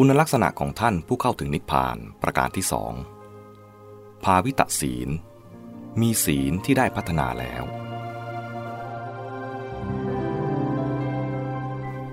คุณลักษณะของท่านผู้เข้าถึงนิพพานประการที่สอง ภาวิตศีล มีศีลที่ได้พัฒนาแล้ว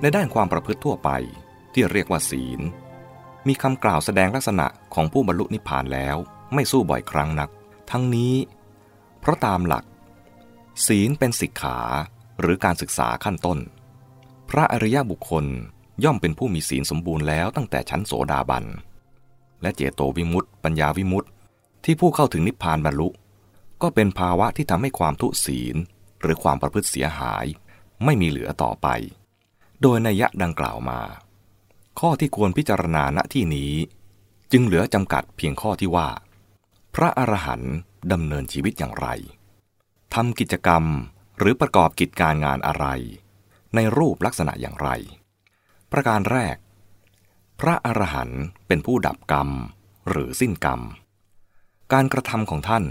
ในด้านความประพฤติทั่วไปที่เรียกว่าศีล มีคำกล่าวแสดงลักษณะของผู้บรรลุนิพพานแล้วไม่สู้บ่อยครั้งนัก ทั้งนี้ เพราะตามหลัก ศีลเป็นสิกขาหรือการศึกษาขั้นต้น พระอริยบุคคล ย่อมเป็นผู้มีศีลสมบูรณ์แล้วตั้งแต่ชั้นโสดาบัน และเจโตวิมุตติ ปัญญาวิมุตติ ที่ผู้เข้าถึงนิพพานบรรลุ ก็เป็นภาวะที่ทำให้ความทุศีล หรือความประพฤติเสียหาย ไม่มีเหลือต่อไป โดยนัยยะดังกล่าวมา ข้อที่ควรพิจารณาณที่นี้ จึงเหลือจำกัดเพียงข้อที่ว่า พระอรหันต์ดำเนินชีวิตอย่างไรทำกิจกรรมหรือประกอบกิจการงานอะไร ในรูปลักษณะอย่างไร ประการแรก พระอรหันต์เป็นผู้ดับกรรมหรือสิ้นกรรม การกระทำของท่าน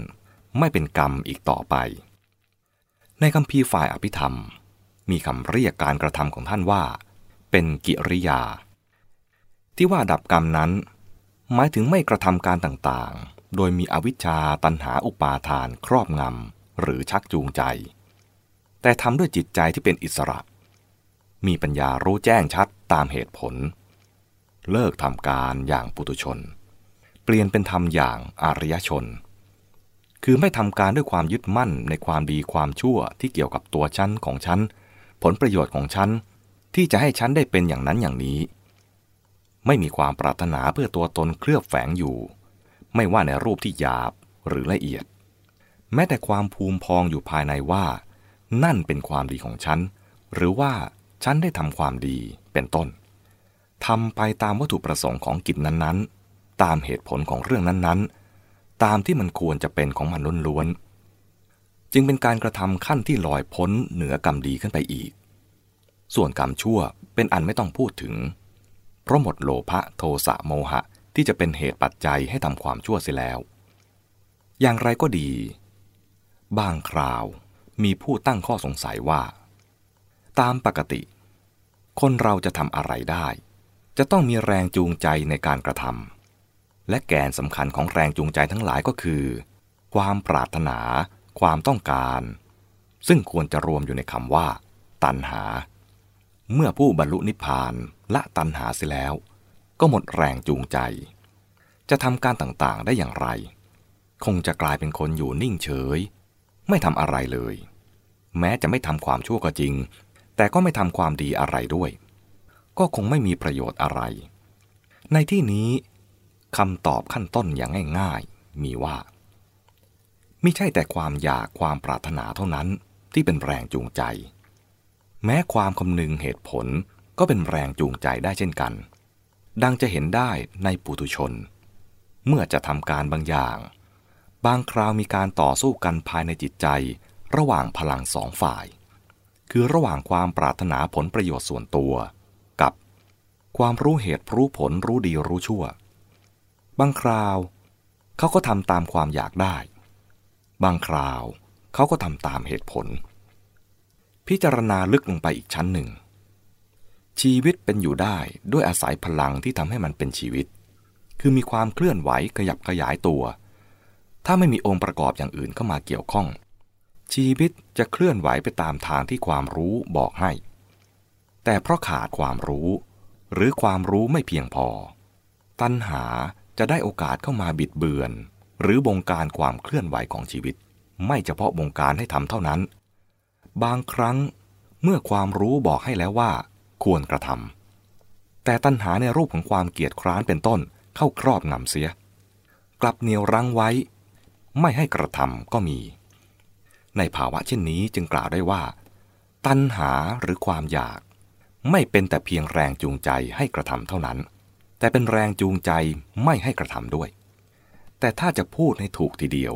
ไม่เป็นกรรมอีกต่อไป ในคำพีฝ่ายอภิธรรม มีคำเรียกการกระทำของท่านว่า เป็นกิริยา ที่ว่าดับกรรมนั้น หมายถึงไม่กระทำการต่างๆ โดยมีอวิชชาตันหาอุปาทานครอบงำหรือชักจูงใจ แต่ทำด้วยจิตใจที่เป็นอิสระ มีปัญญารู้แจ้งชัดตามเหตุผล เลิกทำการอย่างปุตุชน เปลี่ยนเป็นทำอย่างอารยชน คือไม่ทำการด้วยความยึดมั่นในความดีความชั่วที่เกี่ยวกับตัวฉันของฉันผลประโยชน์ของฉันที่จะให้ฉันได้เป็นอย่างนั้นอย่างนี้ ไม่มีความปรารถนาเพื่อตัวตนเคลือบแฝงอยู่ ไม่ว่าในรูปที่หยาบหรือละเอียด แม้แต่ความภูมิพองอยู่ภายในว่า นั่นเป็นความดีของฉันหรือว่า ฉันได้ทำความดีเป็นต้นทำไปตามวัตถุประสงค์ของกิจนั้นๆ ตามเหตุผลของเรื่องนั้นๆ ตามที่มันควรจะเป็นของมันล้วนๆจึงเป็นการกระทำขั้นที่ลอยพ้นเหนือกรรมดีขึ้นไปอีก ส่วนกรรมชั่วเป็นอันไม่ต้องพูดถึง เพราะหมดโลภะโทสะโมหะที่จะเป็นเหตุปัจจัยให้ทำความชั่วเสียแล้ว อย่างไรก็ดี บางคราวมีผู้ตั้งข้อสงสัยว่า ตามปกติ คนเราจะทำอะไรได้ จะต้องมีแรงจูงใจในการกระทำและแกนสำคัญของแรงจูงใจทั้งหลายก็คือ ความปรารถนา ความต้องการ ซึ่งควรจะรวมอยู่ในคำว่า ตัณหา เมื่อผู้บรรลุนิพพานละตัณหาเสียแล้ว ก็หมดแรงจูงใจ จะทำการต่างๆได้อย่างไร คงจะกลายเป็นคนอยู่นิ่งเฉย ไม่ทำอะไรเลย แม้จะไม่ทำความชั่วก็จริง แต่ก็ไม่ทำความดีอะไรด้วย ก็คงไม่มีประโยชน์อะไร ในที่นี้คำตอบขั้นต้นอย่างง่ายๆ มีว่า ไม่ใช่แต่ความอยากความปรารถนาเท่านั้นที่เป็นแรงจูงใจ แม้ความคำนึงเหตุผลก็เป็นแรงจูงใจได้เช่นกัน ดังจะเห็นได้ในปุถุชน เมื่อจะทำการบางอย่าง บางคราวมีการต่อสู้กันภายในจิตใจ ระหว่างพลังสองฝ่าย คือระหว่างความปรารถนาผลประโยชน์ส่วนตัว กับ ความรู้เหตุรู้ผลรู้ดีรู้ชั่ว บางคราว เขาก็ทำตามความอยากได้ บางคราวเขาก็ทำตามเหตุผล พิจารณาลึกลงไปอีกชั้นหนึ่ง ชีวิตเป็นอยู่ได้ด้วยอาศัยพลังที่ทำให้มันเป็นชีวิต คือมีความเคลื่อนไหวขยับขยายตัว ถ้าไม่มีองค์ประกอบอย่างอื่นเข้ามาเกี่ยวข้อง ชีวิตจะเคลื่อนไหวไปตามทางที่ความรู้บอกให้ แต่เพราะขาดความรู้ หรือความรู้ไม่เพียงพอ ตัณหาจะได้โอกาสเข้ามาบิดเบือน หรือบงการความเคลื่อนไหวของชีวิต ไม่เฉพาะบงการให้ทำเท่านั้น บางครั้งเมื่อความรู้บอกให้แล้วว่า ควรกระทำแต่ตัณหาในรูปของความเกียดคร้านเป็นต้นเข้าครอบงำเสีย กลับเหนียวรั้งไว้ ไม่ให้กระทำก็มี ในภาวะเช่นนี้จึงกล่าวได้ว่า ตัณหาหรือความอยาก ไม่เป็นแต่เพียงแรงจูงใจให้กระทำเท่านั้น แต่เป็นแรงจูงใจไม่ให้กระทำด้วย แต่ถ้าจะพูดให้ถูกทีเดียว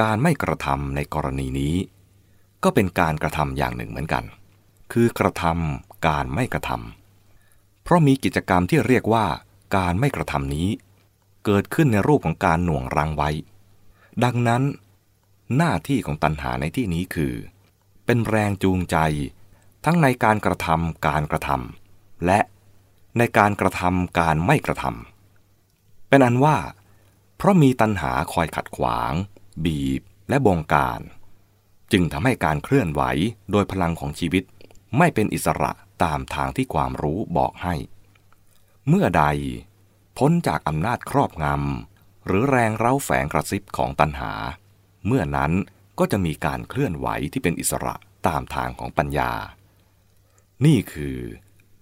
การไม่กระทำในกรณีนี้ ก็เป็นการกระทำอย่างหนึ่งเหมือนกัน คือกระทำการไม่กระทำเพราะมีกิจกรรมที่เรียกว่า การไม่กระทำนี้ เกิดขึ้นในรูปของการหน่วงรังไว้ ดังนั้น หน้าที่ของตัณหาในที่นี้คือ เป็นแรงจูงใจ ทั้งในการกระทำการกระทำและในการกระทำการไม่กระทำเป็นอันว่า เพราะมีตัณหาคอยขัดขวาง บีบและบงการ จึงทำให้การเคลื่อนไหวโดยพลังของชีวิต ไม่เป็นอิสระตามทางที่ความรู้บอกให้ เมื่อใด พ้นจากอำนาจครอบงำหรือแรงเร้าแฝงกระซิบของตัณหา เมื่อนั้นก็จะมีการเคลื่อนไหวที่เป็นอิสระตามทางของปัญญา นี่คือ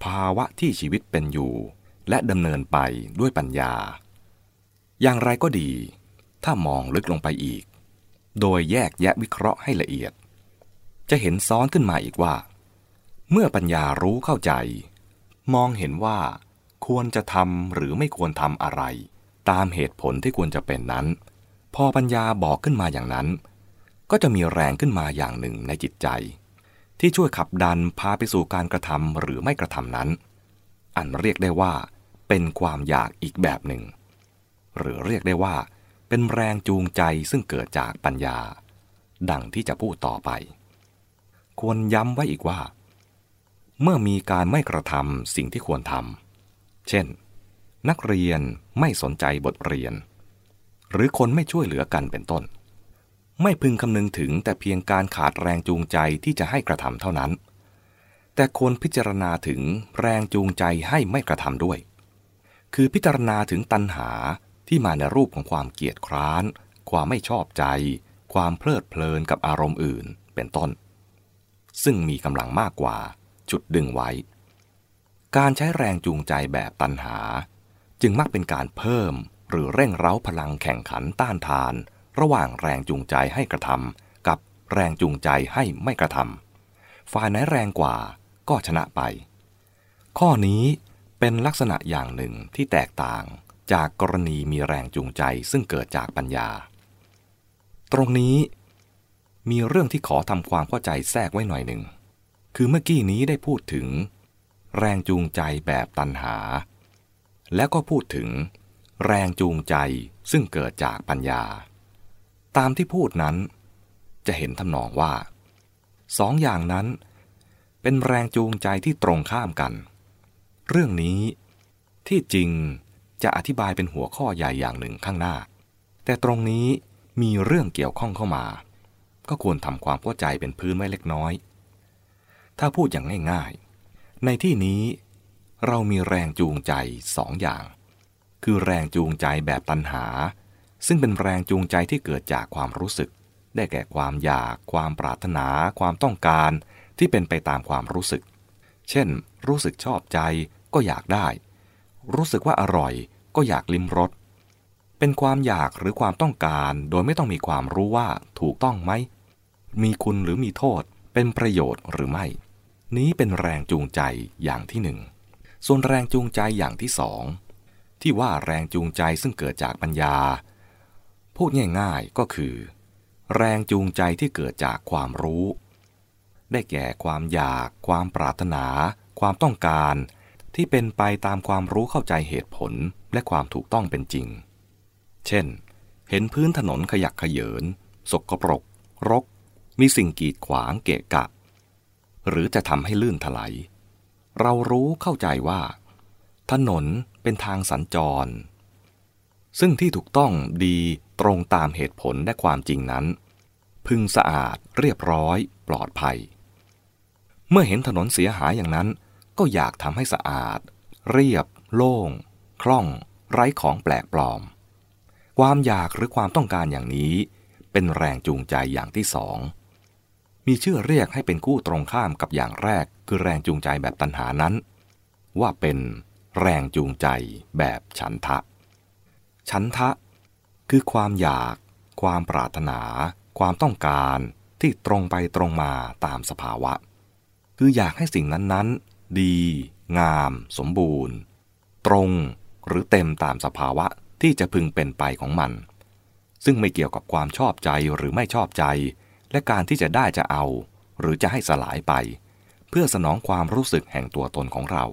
ภาวะที่ชีวิตเป็นอยู่ และดำเนินไปด้วยปัญญา อย่างไรก็ดี ถ้ามองลึกลงไปอีก โดยแยกแยะวิเคราะห์ให้ละเอียด จะเห็นซ้อนขึ้นมาอีกว่า เมื่อปัญญารู้เข้าใจ มองเห็นว่า ควรจะทำหรือไม่ควรทำอะไร ตามเหตุผลที่ควรจะเป็นนั้น พอปัญญาบอกขึ้นมาอย่างนั้น ก็จะมีแรงขึ้นมาอย่างหนึ่งในจิตใจ ที่ช่วยขับดันพาไปสู่การกระทำหรือไม่กระทำนั้น อันเรียกได้ว่า เป็นความอยากอีกแบบหนึ่ง หรือเรียกได้ว่า เป็นแรงจูงใจซึ่งเกิดจากปัญญา ดังที่จะพูดต่อไป ควรย้ำไว้อีกว่า เมื่อมีการไม่กระทำสิ่งที่ควรทำเช่น นักเรียนไม่สนใจบทเรียน หรือคนไม่ช่วยเหลือกันเป็นต้น ไม่พึงคำนึงถึงแต่เพียงการขาดแรงจูงใจที่จะให้กระทำเท่านั้น แต่ควรพิจารณาถึงแรงจูงใจให้ไม่กระทำด้วย คือพิจารณาถึงตัณหาที่มาในรูปของความเกียดคร้าน ความไม่ชอบใจ ความเพลิดเพลินกับอารมณ์อื่น เป็นต้น ซึ่งมีกำลังมากกว่าจุดดึงไว้ การใช้แรงจูงใจแบบตัณหา จึงมักเป็นการเพิ่ม หรือเร่งเร้าพลังแข่งขันต้านทาน ระหว่างแรงจูงใจให้กระทำกับแรงจูงใจให้ไม่กระทำฝ่ายไหนแรงกว่าก็ชนะไป ข้อนี้เป็นลักษณะอย่างหนึ่งที่แตกต่างจากกรณีมีแรงจูงใจซึ่งเกิดจากปัญญา ตรงนี้ มีเรื่องที่ขอทำความเข้าใจแทรกไว้หน่อยหนึ่ง คือเมื่อกี้นี้ได้พูดถึง แรงจูงใจแบบตันหา แล้วก็พูดถึง แรงจูงใจซึ่งเกิดจากปัญญา ตามที่พูดนั้น จะเห็นทำนองว่าสองอย่างนั้น เป็นแรงจูงใจที่ตรงข้ามกัน เรื่องนี้ที่จริงจะอธิบายเป็นหัวข้อใหญ่อย่างหนึ่งข้างหน้า แต่ตรงนี้มีเรื่องเกี่ยวข้องเข้ามา ก็ควรทำความเข้าใจเป็นพื้นไว้เล็กน้อย ถ้าพูดอย่างง่ายๆ ในที่นี้เรามีแรงจูงใจสองอย่าง คือแรงจูงใจแบบตัณหา ซึ่งเป็นแรงจูงใจที่เกิดจากความรู้สึก ได้แก่ความอยาก ความปรารถนา ความต้องการ ที่เป็นไปตามความรู้สึก เช่น รู้สึกชอบใจก็อยากได้ รู้สึกว่าอร่อยก็อยากลิ้มรสเป็นความอยากหรือความต้องการ โดยไม่ต้องมีความรู้ว่าถูกต้องไหม มีคุณหรือมีโทษ เป็นประโยชน์หรือไม่ นี้เป็นแรงจูงใจอย่างที่หนึ่ง ส่วนแรงจูงใจอย่างที่สอง ที่ว่าแรงจูงใจซึ่งเกิดจากปัญญา พูดง่ายๆก็คือ แรงจูงใจที่เกิดจากความรู้ ได้แก่ความอยาก ความปรารถนา ความต้องการ ที่เป็นไปตามความรู้เข้าใจเหตุผลและความถูกต้องเป็นจริง เช่น เห็นพื้นถนนขยักขยเยิน สกปรก รก มีสิ่งกีดขวางเกะกะ หรือจะทำให้ลื่นถลายเรารู้เข้าใจว่า ถนนเป็นทางสัญจร ซึ่งที่ถูกต้องดีตรงตามเหตุผลและความจริงนั้น พึงสะอาดเรียบร้อยปลอดภัย เมื่อเห็นถนนเสียหายอย่างนั้น ก็อยากทำให้สะอาด เรียบ โล่ง คล่อง ไร้ของแปลกปลอม ความอยากหรือความต้องการอย่างนี้ เป็นแรงจูงใจอย่างที่สองมีชื่อเรียกให้เป็นคู่ตรงข้ามกับอย่างแรกคือแรงจูงใจแบบตัณหานั้น ว่าเป็น แรงจูงใจแบบฉันทะ ฉันทะ คือความอยาก ความปรารถนา ความต้องการที่ตรงไปตรงมาตามสภาวะ คืออยากให้สิ่งนั้นๆ ดี งาม สมบูรณ์ ตรงหรือเต็มตามสภาวะที่จะพึงเป็นไปของมัน ซึ่งไม่เกี่ยวกับความชอบใจหรือไม่ชอบใจ และการที่จะได้จะเอา หรือจะให้สลายไป เพื่อสนองความรู้สึกแห่งตัวตนของเรา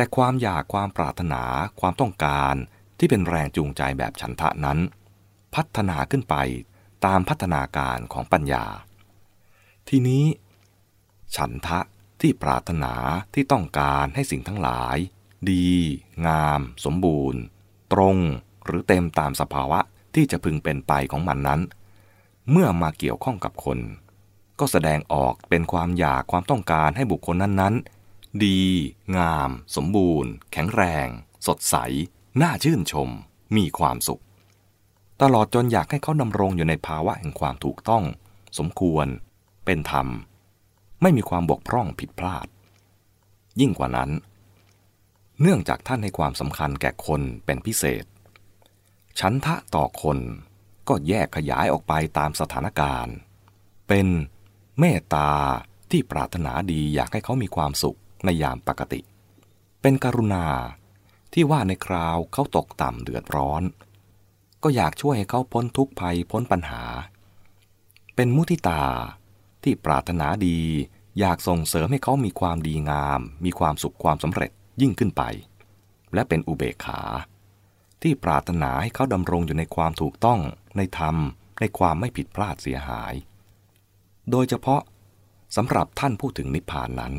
แต่ความอยากความปรารถนาความต้องการที่เป็นแรงจูงใจแบบฉันทะนั้น พัฒนาขึ้นไปตามพัฒนาการของปัญญา ทีนี้ ฉันทะที่ปรารถนาที่ต้องการให้สิ่งทั้งหลาย ดี งาม สมบูรณ์ ตรงหรือเต็มตามสภาวะที่จะพึงเป็นไปของมันนั้น เมื่อมาเกี่ยวข้องกับคน ก็แสดงออกเป็นความอยากความต้องการให้บุคคลนั้นๆ ดี งาม สมบูรณ์ แข็งแรง สดใส น่าชื่นชม มีความสุข ตลอดจนอยากให้เขาดำรงอยู่ในภาวะแห่งความถูกต้อง สมควร เป็นธรรม ไม่มีความบกพร่องผิดพลาด ยิ่งกว่านั้น เนื่องจากท่านให้ความสำคัญแก่คนเป็นพิเศษฉันทะต่อคนก็แยกขยายออกไปตามสถานการณ์ เป็นเมตตาที่ปรารถนาดีอยากให้เขามีความสุข ในยามปกติ เป็นกรุณาที่ว่าในคราวเขาตกต่ำเดือดร้อน ก็อยากช่วยให้เขาพ้นทุกข์ภัยพ้นปัญหา เป็นมุทิตาที่ปรารถนาดี อยากส่งเสริมให้เขามีความดีงาม มีความสุขความสำเร็จยิ่งขึ้นไป และเป็นอุเบกขา ที่ปรารถนาให้เขาดำรงอยู่ในความถูกต้องในธรรม ในความไม่ผิดพลาดเสียหาย โดยเฉพาะสำหรับท่านผู้ถึงนิพพานนั้น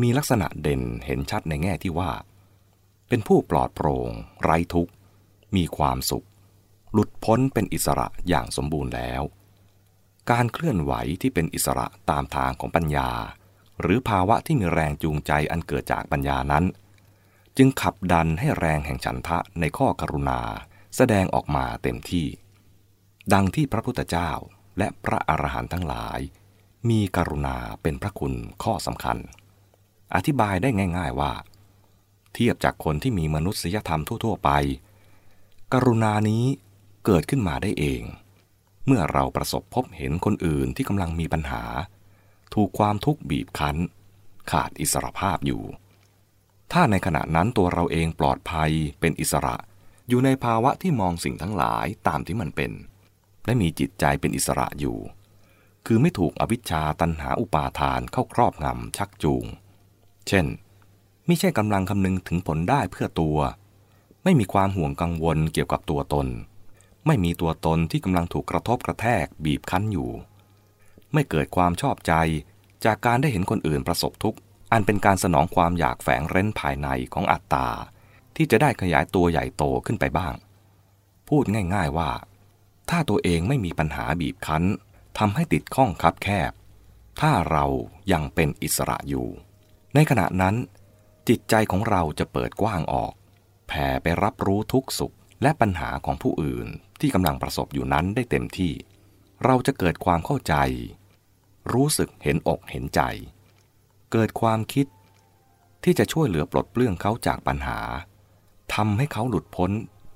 มีลักษณะเด่นเห็นชัดในแง่ที่ว่า เป็นผู้ปลอดโปร่งไร้ทุกข์ มีความสุข หลุดพ้นเป็นอิสระอย่างสมบูรณ์แล้ว การเคลื่อนไหวที่เป็นอิสระตามทางของปัญญา หรือภาวะที่มีแรงจูงใจอันเกิดจากปัญญานั้น จึงขับดันให้แรงแห่งฉันทะในข้อกรุณาแสดงออกมาเต็มที่ ดังที่พระพุทธเจ้าและพระอรหันต์ทั้งหลาย มีกรุณาเป็นพระคุณข้อสำคัญ อธิบายได้ง่าย ๆว่า เทียบจากคนที่มีมนุษยธรรมทั่ว ๆ ไป กรุณานี้เกิดขึ้นมาได้เอง เมื่อเราประสบพบเห็นคนอื่นที่กำลังมีปัญหา ถูกความทุกข์บีบคั้น ขาดอิสรภาพอยู่ ถ้าในขณะนั้นตัวเราเองปลอดภัยเป็นอิสระ อยู่ในภาวะที่มองสิ่งทั้งหลายตามที่มันเป็น และมีจิตใจเป็นอิสระอยู่ คือไม่ถูกอวิชชาตันหาอุปาทานเข้าครอบงำชักจูง เช่น ไม่ใช่กำลังคำนึงถึงผลได้เพื่อตัว ไม่มีความห่วงกังวลเกี่ยวกับตัวตน ไม่มีตัวตนที่กำลังถูกกระทบกระแทกบีบคั้นอยู่ ไม่เกิดความชอบใจจากการได้เห็นคนอื่นประสบทุกข์อันเป็นการสนองความอยากแฝงเร้นภายในของอัตตา ที่จะได้ขยายตัวใหญ่โตขึ้นไปบ้าง พูดง่ายๆว่า ถ้าตัวเองไม่มีปัญหาบีบคั้นทำให้ติดข้องคับแคบ ถ้าเรายังเป็นอิสระอยู่ ในขณะนั้น จิตใจของเราจะเปิดกว้างออก แผ่ไปรับรู้ทุกสุขและปัญหาของผู้อื่นที่กำลังประสบอยู่นั้นได้เต็มที่ เราจะเกิดความเข้าใจ รู้สึกเห็นอกเห็นใจ เกิดความคิด ที่จะช่วยเหลือปลดเปลื้องเขาจากปัญหาทำให้เขาหลุดพ้น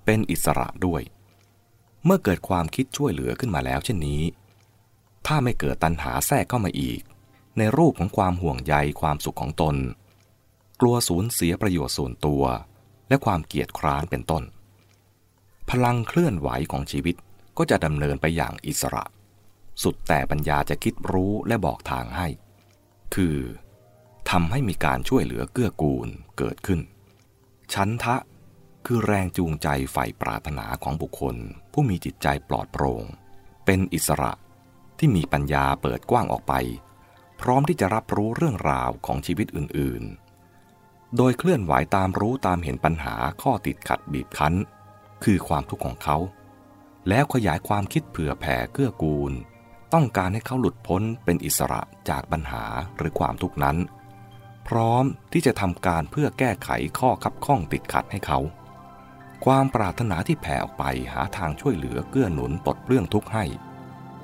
เป็นอิสระด้วย เมื่อเกิดความคิดช่วยเหลือขึ้นมาแล้วเช่นนี้ ถ้าไม่เกิดตัณหาแทรกเข้ามาอีก ในรูปของความห่วงใยความสุขของตน กลัวสูญเสียประโยชน์ส่วนตัว และความเกียจคร้านเป็นต้น พลังเคลื่อนไหวของชีวิตก็จะดำเนินไปอย่างอิสระ สุดแต่ปัญญาจะคิดรู้และบอกทางให้ คือทำให้มีการช่วยเหลือเกื้อกูลเกิดขึ้น ชั้นทะคือแรงจูงใจใฝ่ปรารถนาของบุคคล ผู้มีจิตใจปลอดโปรง่ง เป็นอิสระที่มีปัญญาเปิดกว้างออกไป พร้อมที่จะรับรู้เรื่องราวของชีวิตอื่นๆ โดยเคลื่อนไหวตามรู้ตามเห็นปัญหาข้อติดขัดบีบคั้น คือความทุกข์ของเขา แล้วขยายความคิดเผื่อแผ่เกื้อกูล ต้องการให้เขาหลุดพ้นเป็นอิสระจากปัญหาหรือความทุกข์นั้น พร้อมที่จะทำการเพื่อแก้ไขข้อคับข้องติดขัดให้เขา ความปรารถนาที่แผ่ออกไปหาทางช่วยเหลือเกื้อหนุนปลดเปลื้องทุกข์ให้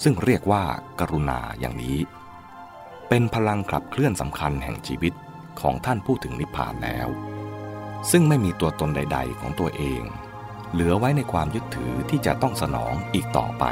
ซึ่งเรียกว่ากรุณาอย่างนี้ เป็นพลังขับเคลื่อนสำคัญแห่งชีวิตของท่านผู้ถึงนิพพานแล้ว ซึ่งไม่มีตัวตนใด ๆ ของตัวเอง เหลือไว้ในความยึดถือที่จะต้องสนองอีกต่อไป